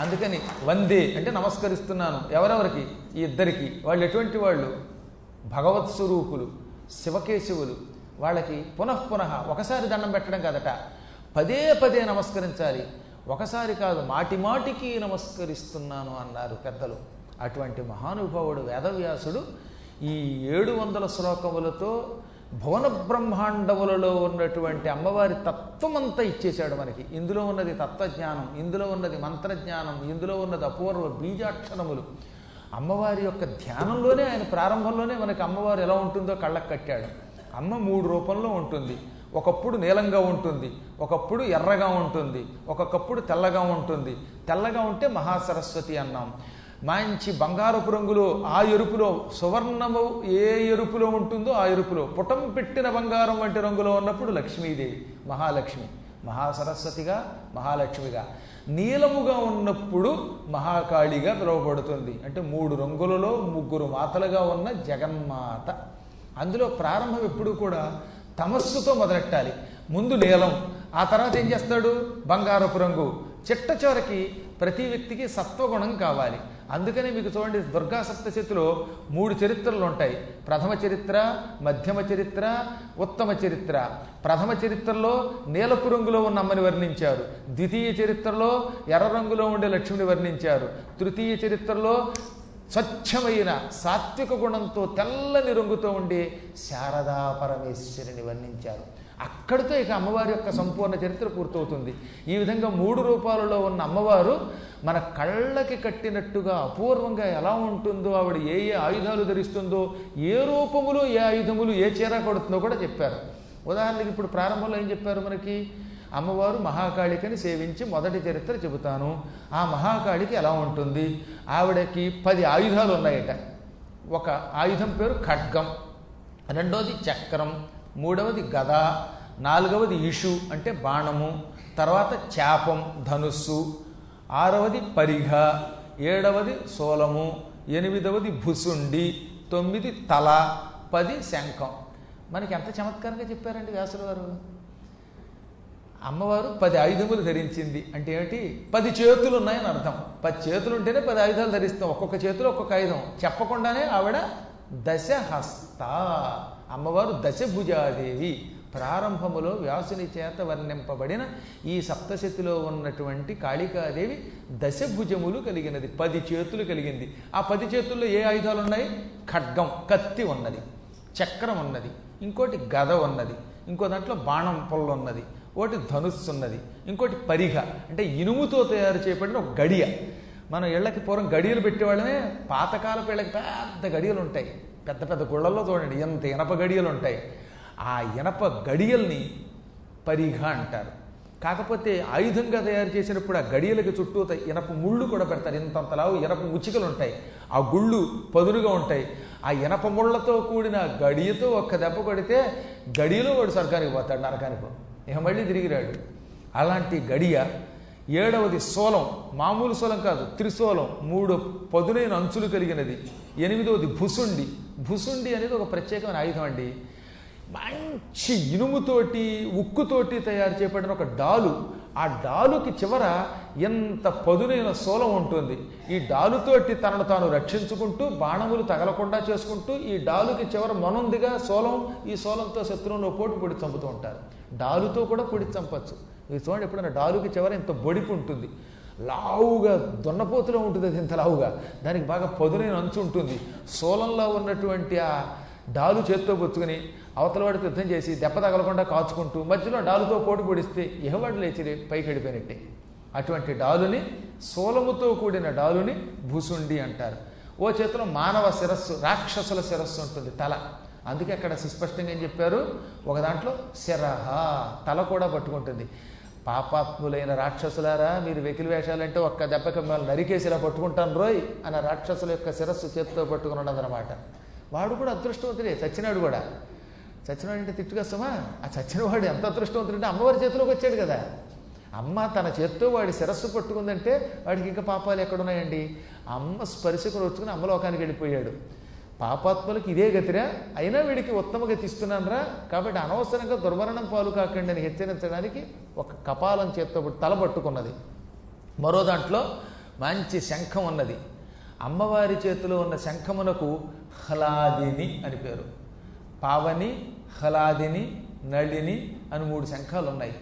అందుకని వందే అంటే నమస్కరిస్తున్నాను. ఎవరెవరికి? ఈ ఇద్దరికి. వాళ్ళు ఎటువంటి వాళ్ళు? భగవత్ స్వరూపులు శివకేశవులు. వాళ్ళకి పునఃపునః ఒకసారి దండం పెట్టడం కదట. పదే పదే నమస్కరించాలి. ఒకసారి కాదు మాటి మాటికి నమస్కరిస్తున్నాను అన్నారు పెద్దలు. అటువంటి మహానుభావుడు వేదవ్యాసుడు ఈ ఏడు వందల శ్లోకములతో భువన బ్రహ్మాండములలో ఉన్నటువంటి అమ్మవారి తత్వమంతా ఇచ్చేశాడు మనకి. ఇందులో ఉన్నది తత్వజ్ఞానం ఇందులో ఉన్నది మంత్రజ్ఞానం ఇందులో ఉన్నది అపూర్వ బీజాక్షరములు. అమ్మవారి యొక్క ధ్యానంలోనే ఆయన ప్రారంభంలోనే మనకి అమ్మవారు ఎలా ఉంటుందో కళ్ళకు కట్టాడు. అమ్మ మూడు రూపంలో ఉంటుంది. ఒకప్పుడు నీలంగా ఉంటుంది ఒకప్పుడు ఎర్రగా ఉంటుంది ఒక్కొక్కప్పుడు తెల్లగా ఉంటుంది. తెల్లగా ఉంటే మహాసరస్వతి అన్నాం. మంచి బంగారపు రంగులో ఆ ఎరుపులో సువర్ణము ఏ ఎరుపులో ఉంటుందో ఆ ఎరుపులో. పుటం పెట్టిన బంగారం వంటి రంగులో ఉన్నప్పుడు లక్ష్మీదేవి మహాలక్ష్మి మహాసరస్వతిగా మహాలక్ష్మిగా. నీలముగా ఉన్నప్పుడు మహాకాళిగా పిలువబడుతుంది. అంటే మూడు రంగులలో ముగ్గురు మాతలుగా ఉన్న జగన్మాత. అందులో ప్రారంభం ఎప్పుడు కూడా తమస్సుతో మొదలెట్టాలి. ముందు నీలం ఆ తర్వాత ఏం చేస్తాడు? బంగారపు రంగు. చిట్ట చివరికి ప్రతి వ్యక్తికి సత్వగుణం కావాలి. అందుకనే మీకు చూడండి దుర్గా సప్తశతిలో మూడు చరిత్రలు ఉంటాయి ప్రథమ చరిత్ర మధ్యమ చరిత్ర ఉత్తమ చరిత్ర. ప్రథమ చరిత్రలో నీలపు రంగులో ఉన్న అమ్మని వర్ణించారు. ద్వితీయ చరిత్రలో ఎర్ర రంగులో ఉండే లక్ష్మిని వర్ణించారు. తృతీయ చరిత్రలో స్వచ్ఛమైన సాత్విక గుణంతో తెల్లని రంగుతో ఉండే శారదా పరమేశ్వరిని వర్ణించారు. అక్కడితో ఇక అమ్మవారి యొక్క సంపూర్ణ చరిత్ర పూర్తవుతుంది. ఈ విధంగా మూడు రూపాలలో ఉన్న అమ్మవారు మన కళ్ళకి కట్టినట్టుగా అపూర్వంగా ఎలా ఉంటుందో ఆవిడ ఏ ఏ ఆయుధాలు ధరిస్తుందో ఏ రూపములో ఏ ఆయుధములు ఏ చీర కొడుతుందో కూడా చెప్పారు. ఉదాహరణకి ఇప్పుడు ప్రారంభంలో ఏం చెప్పారు మనకి? అమ్మవారు మహాకాళికని సేవించి మొదటి చరిత్ర చెబుతాను. ఆ మహాకాళికి ఎలా ఉంటుంది? ఆవిడకి పది ఆయుధాలు ఉన్నాయట. ఒక ఆయుధం పేరు ఖడ్గం రెండోది చక్రం మూడవది గద నాలుగవది ఇషు అంటే బాణము తర్వాత చాపం ధనుస్సు ఆరవది పరిఘ ఏడవది సోలము ఎనిమిదవది భుసుండి తొమ్మిది తల పది శంఖం. మనకి ఎంత చమత్కారంగా చెప్పారండి వ్యాసుల గారు? అమ్మవారు పది ఆయుధములు ధరించింది. అంటే ఏమిటి? పది చేతులు ఉన్నాయని అర్థం. పది చేతులు ఉంటేనే పది ఆయుధాలు ధరిస్తాం. ఒక్కొక్క చేతిలో ఒక్కొక్క ఆయుధం. చెప్పకుండానే ఆవిడ దశహస్త అమ్మవారు దశభుజాదేవి. ప్రారంభములో వ్యాసుని చేత వర్ణింపబడిన ఈ సప్తశతిలో ఉన్నటువంటి కాళికాదేవి దశభుజములు కలిగినది. పది చేతులు కలిగింది. ఆ పది చేతుల్లో ఏ ఆయుధాలు ఉన్నాయి ఖడ్గం కత్తి ఉన్నది. చక్రం ఉన్నది. ఇంకోటి గద ఉన్నది. ఇంకో దాంట్లో బాణం పొల్ల ఉన్నది. ఒకటి ధనుస్సు ఉన్నది. ఇంకోటి పరిఘ. అంటే ఇనుముతో తయారు చేయబడిన ఒక గడియ. మనం ఇళ్ళకి పూర్వం గడియలు పెట్టేవాళ్ళమే. పాతకాలపు ఇళ్ళకి పెద్ద గడియలు ఉంటాయి. పెద్ద పెద్ద గుళ్ళల్లో చూడండి ఎంత ఇనప గడియలు ఉంటాయి. ఆ ఇనప గడియల్ని పరిఘ అంటారు. కాకపోతే ఆయుధంగా తయారు చేసినప్పుడు ఆ గడియలకి చుట్టూ ఇనప ముళ్ళు కూడా పెడతారు. ఇంతంతలావు ఇనప ఉచికలు ఉంటాయి. ఆ గుళ్ళు పదునుగా ఉంటాయి. ఆ ఇనప ముళ్ళతో కూడిన గడియతో ఒక్క దెబ్బ కొడితే గడియలో వాడు సర్గానికి పోతాడు నరకానికి ఇక మళ్ళీ తిరిగిరాడు అలాంటి గడియ ఏడవది సోలం. మామూలు సోలం కాదు త్రిశూలం మూడు పదునైన అంచులు కలిగినది. ఎనిమిదవది భుసుండి. భుసుండి అనేది ఒక ప్రత్యేకమైన ఆయుధం అండి. మంచి ఇనుముతోటి ఉక్కుతోటి తయారు చేయబడిన ఒక డాలు. ఆ డాలుకి చివర ఎంత పదునైన సోలం ఉంటుంది. ఈ డాలుతోటి తనను తాను రక్షించుకుంటూ బాణములు తగలకుండా చేసుకుంటూ ఈ డాలుకి చివర మనుందిగా సోలం ఈ సోలంతో శత్రువులో పోటు పొడి చంపుతూ ఉంటారు. డాలుతో కూడా పొడి చంపచ్చు. ఇది చూడండి ఎప్పుడైనా డాలుకి చివర ఇంత బొడిపు ఉంటుంది. లావుగా దున్నపోతులో ఉంటుంది అది ఇంత లావుగా. దానికి బాగా పదునైన అంచు ఉంటుంది. సోలంలో ఉన్నటువంటి ఆ డాలు చేత్తో పుచ్చుకుని అవతల వాడికి యుద్ధం చేసి దెబ్బ తగలకుండా కాచుకుంటూ మధ్యలో డాలుతో పోటీ పొడిస్తే ఇహవాడు లేచి పైకి వెళ్ళిపోయినట్టే. అటువంటి డాలుని సోలముతో కూడిన డాలుని భూసుండి అంటారు. ఓ చేతిలో మానవ శిరస్సు రాక్షసుల శిరస్సు ఉంటుంది తల. అందుకే అక్కడ సుస్పష్టంగా ఏం చెప్పారు? ఒక దాంట్లో శిరహ తల కూడా పట్టుకుంటుంది. పాపాత్ములైన రాక్షసులారా మీరు వెకిలి వేషాలంటే ఒక్క దెబ్బకి మిమ్మల్ని నరికేసి ఇలా పట్టుకుంటాను రోయ్ అన్న రాక్షసుల యొక్క శిరస్సు చేతితో పట్టుకుని వాడు కూడా అదృష్టవంతుడే చచ్చినాడు కూడా. చచ్చినాడు అంటే తిట్టుకొస్తామా ఆ చచ్చినవాడు ఎంత అదృష్టవంతుడు అంటే అమ్మవారి చేతిలోకి వచ్చాడు కదా. అమ్మ తన చేత్తో వాడి శిరస్సు పట్టుకుందంటే వాడికి ఇంకా పాపాలు ఎక్కడున్నాయండి? అమ్మ స్పర్శకుని వచ్చుకుని అమ్మలోకానికి వెళ్ళిపోయాడు. పాపాత్మలకు ఇదే గతిరా? అయినా వీడికి ఉత్తమ గతి ఇస్తున్నానరా. కాబట్టి అనవసరంగా దుర్మరణం పాలు కాకండి అని హెచ్చరించడానికి ఒక కపాలం చేత్తో తల పట్టుకున్నది. మరో దాంట్లో మంచి శంఖం ఉన్నది. అమ్మవారి చేతిలో ఉన్న శంఖమునకు హ్లాదిని అని పేరు. పావని హలాదిని నళిని అని మూడు శంఖాలు ఉన్నాయి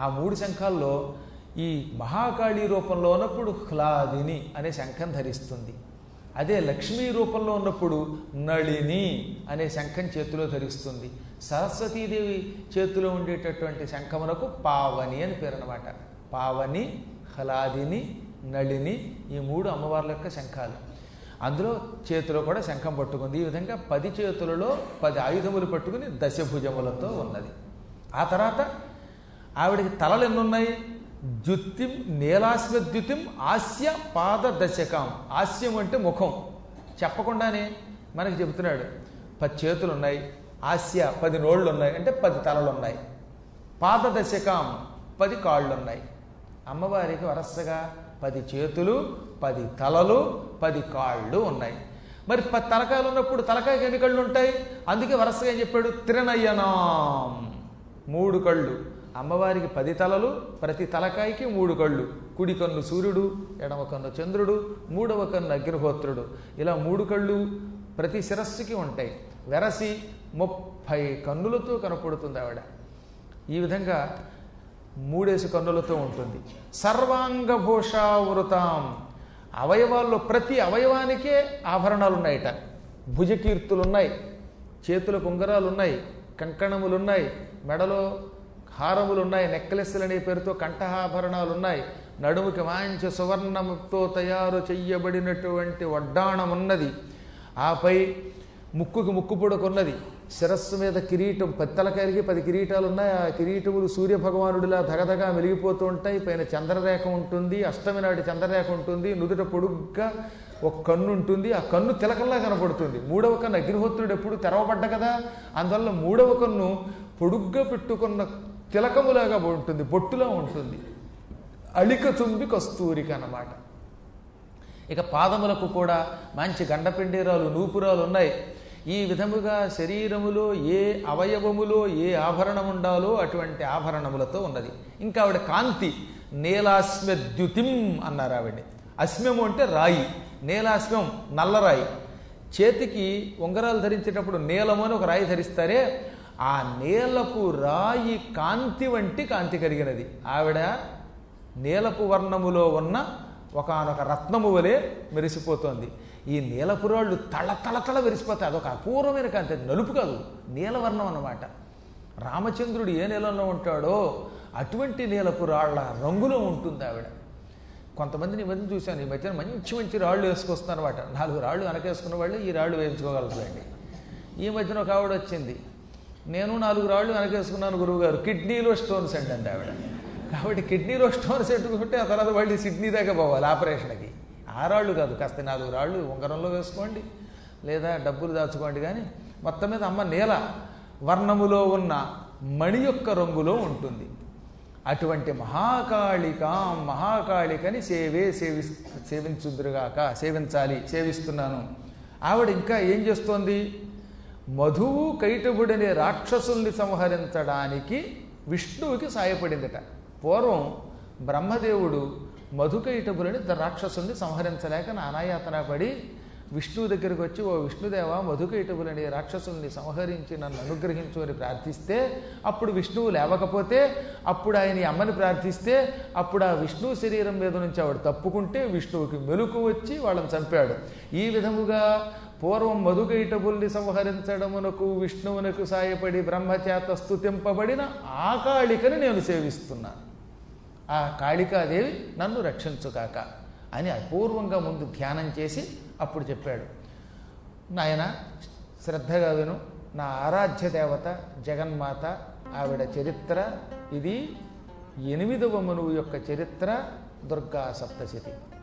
ఆ మూడు శంఖాల్లో ఈ మహాకాళి రూపంలో ఉన్నప్పుడు హ్లాదిని అనే శంఖం ధరిస్తుంది. అదే లక్ష్మీ రూపంలో ఉన్నప్పుడు నళిని అనే శంఖం చేతిలో ధరిస్తుంది. సరస్వతీదేవి చేతిలో ఉండేటటువంటి శంఖమునకు పావని అని పేరు అనమాట పావని హలాదిని నళిని ఈ మూడు అమ్మవార్ల యొక్క శంఖాలు. అందులో చేతిలో కూడా శంఖం పట్టుకుంది. ఈ విధంగా పది చేతులలో పది ఆయుధములు పట్టుకుని దశభుజములతో ఉన్నది. ఆ తర్వాత ఆవిడకి తలలు ఎన్నున్నాయి? ద్యుత్తిం నీలాశ్వద్యుతిం ఆస్య పాదదశకం. ఆస్యం అంటే ముఖం. చెప్పకుండానే మనకి చెబుతున్నాడు పది చేతులు ఉన్నాయి ఆస్య పది నోళ్ళు ఉన్నాయి అంటే పది తలలు ఉన్నాయి పాదదశకం పది కాళ్ళు ఉన్నాయి అమ్మవారికి వరసగా పది చేతులు పది తలలు పది కాళ్ళు ఉన్నాయి. మరి పది తలకాయలు ఉన్నప్పుడు తలకాయకి ఎన్ని కళ్ళు ఉంటాయి అందుకే వరసగా ఏం చెప్పాడు? త్రినయనాం. మూడు కళ్ళు. అమ్మవారికి పది తలలు ప్రతి తలకాయకి మూడు కళ్ళు. కుడి కన్ను సూర్యుడు ఎడమ కన్ను చంద్రుడు మూడవ కన్ను అగ్నిహోత్రుడు. ఇలా మూడు కళ్ళు ప్రతి శిరస్సుకి ఉంటాయి. వెరసి ముప్పై కన్నులతో కనపడుతుంది ఆవిడ. ఈ విధంగా మూడేసి కన్నులతో ఉంటుంది. సర్వాంగభూషావృతాం. అవయవాల్లో ప్రతి అవయవానికే ఆభరణాలు ఉన్నాయట భుజకీర్తులు ఉన్నాయి చేతులకు ఉంగరాలు ఉన్నాయి కంకణములు ఉన్నాయి మెడలో హారములు ఉన్నాయి నెక్లెస్లు అనే పేరుతో కంఠాభరణాలు ఉన్నాయి నడుముకి మంచి సువర్ణముతో తయారు చెయ్యబడినటువంటి వడ్డాణం ఉన్నది ఆపై ముక్కుకి ముక్కు పొడకున్నది. శిరస్సు మీద కిరీటం పత్తలకాయలకి పది కిరీటాలు ఉన్నాయి ఆ కిరీటములు సూర్య భగవానుడిలా ధగధగా మెలిగిపోతూ ఉంటాయి. పైన చంద్రరేఖ ఉంటుంది అష్టమి నాటి చంద్రరేఖ ఉంటుంది నుదుట పొడుగ్గా ఒక కన్ను ఉంటుంది. ఆ కన్ను తిలకల్లా కనపడుతుంది. మూడవ కన్ను అగ్నిహోత్రుడు ఎప్పుడు తెరవబడ్డ కదా? అందువల్ల మూడవ కన్ను పొడుగ్గా పెట్టుకున్న తిలకములాగా ఉంటుంది బొట్టులా ఉంటుంది. అళిక చుంబి కస్తూరిక అన్నమాట ఇక పాదములకు కూడా మంచి గండపిండీరాలు నూపురాలు ఉన్నాయి. ఈ విధముగా శరీరములో ఏ అవయవములో ఏ ఆభరణం ఉండాలో అటువంటి ఆభరణములతో ఉన్నది. ఇంకా ఆవిడ కాంతి నీలాస్మ్యద్యుతిం అన్నారు ఆవిడ అస్మ్యము అంటే రాయి నీలాస్మ్యం నల్లరాయి చేతికి ఉంగరాలు ధరించేటప్పుడు నీలము అని ఒక రాయి ధరిస్తారే ఆ నీలపు రాయి కాంతి వంటి కాంతి కలిగినది. ఆవిడ నీలపు వర్ణములో ఉన్న ఒకనొక రత్నము వలె మెరిసిపోతోంది. ఈ నీలపురాళ్ళు తళ తళ తళ మెరిసిపోతాయి. అదొక అపూర్వమైన కాంతి. నలుపు కాదు నీలవర్ణం అన్నమాట. రామచంద్రుడు ఏ నీలంలో ఉంటాడో అటువంటి నీలపు రాళ్ళ రంగులో ఉంటుంది ఆవిడ. కొంతమందిని ఈ చూశాను. ఈ మధ్యన మంచి మంచి రాళ్ళు వేసుకొస్తున్నమాట నాలుగు రాళ్ళు వెనకేసుకున్న వాళ్ళు ఈ రాళ్ళు వేయించుకోగలరండి ఈ మధ్యన ఒక ఆవిడ వచ్చింది. నేను నాలుగు రాళ్ళు వెనకేసుకున్నాను గురువుగారు. కిడ్నీలో స్టోన్స్ అండి అండి ఆవిడ. కాబట్టి కిడ్నీలో స్టోన్స్ పెట్టుకుంటే ఆ తర్వాత మళ్ళీ సిడ్నీ దాకా పోవాలి ఆపరేషన్కి. ఆ రాళ్ళు కాదు కాస్త నాలుగు రాళ్ళు ఉంగరంలో వేసుకోండి. లేదా డబ్బులు దాచుకోండి కానీ మొత్తం మీద అమ్మ నేల వర్ణములో ఉన్న మణి యొక్క రంగులో ఉంటుంది. అటువంటి మహాకాళిక మహాకాళికని సేవే సేవి సేవించుదురుగాక సేవించాలి సేవిస్తున్నాను. ఆవిడ ఇంకా ఏం చేస్తోంది? మధువు కైటబుడనే రాక్షసుల్ని సంహరించడానికి విష్ణువుకి సాయపడిందట. పూర్వం బ్రహ్మదేవుడు మధుకైటబులని రాక్షసుల్ని సంహరించలేక నానాయాతన పడి విష్ణువు దగ్గరికి వచ్చి ఓ విష్ణుదేవ మధుకైటబులని రాక్షసుల్ని సంహరించి నన్ను అనుగ్రహించు అని ప్రార్థిస్తే అప్పుడు విష్ణువు లేవకపోతే అప్పుడు ఆయన అమ్మని ప్రార్థిస్తే అప్పుడు ఆ విష్ణువు శరీరం మీద నుంచి ఆవిడ తప్పుకుంటే విష్ణువుకి మెలుకు వచ్చి వాళ్ళని చంపాడు. ఈ విధముగా పూర్వం మధుకైటబుల్ని సంహరించడమునకు విష్ణువునకు సాయపడి బ్రహ్మచేత స్తుతింపబడిన ఆ కాళికని నేను సేవిస్తున్నాను. ఆ కాళికాదేవి నన్ను రక్షించుకాక అని అపూర్వంగా ముందు ధ్యానం చేసి అప్పుడు చెప్పాడు. నాయన శ్రద్ధగా విను. నా ఆరాధ్య దేవత జగన్మాత ఆవిడ చరిత్ర ఇది ఎనిమిదవ మనువు యొక్క చరిత్ర దుర్గా సప్తశతి.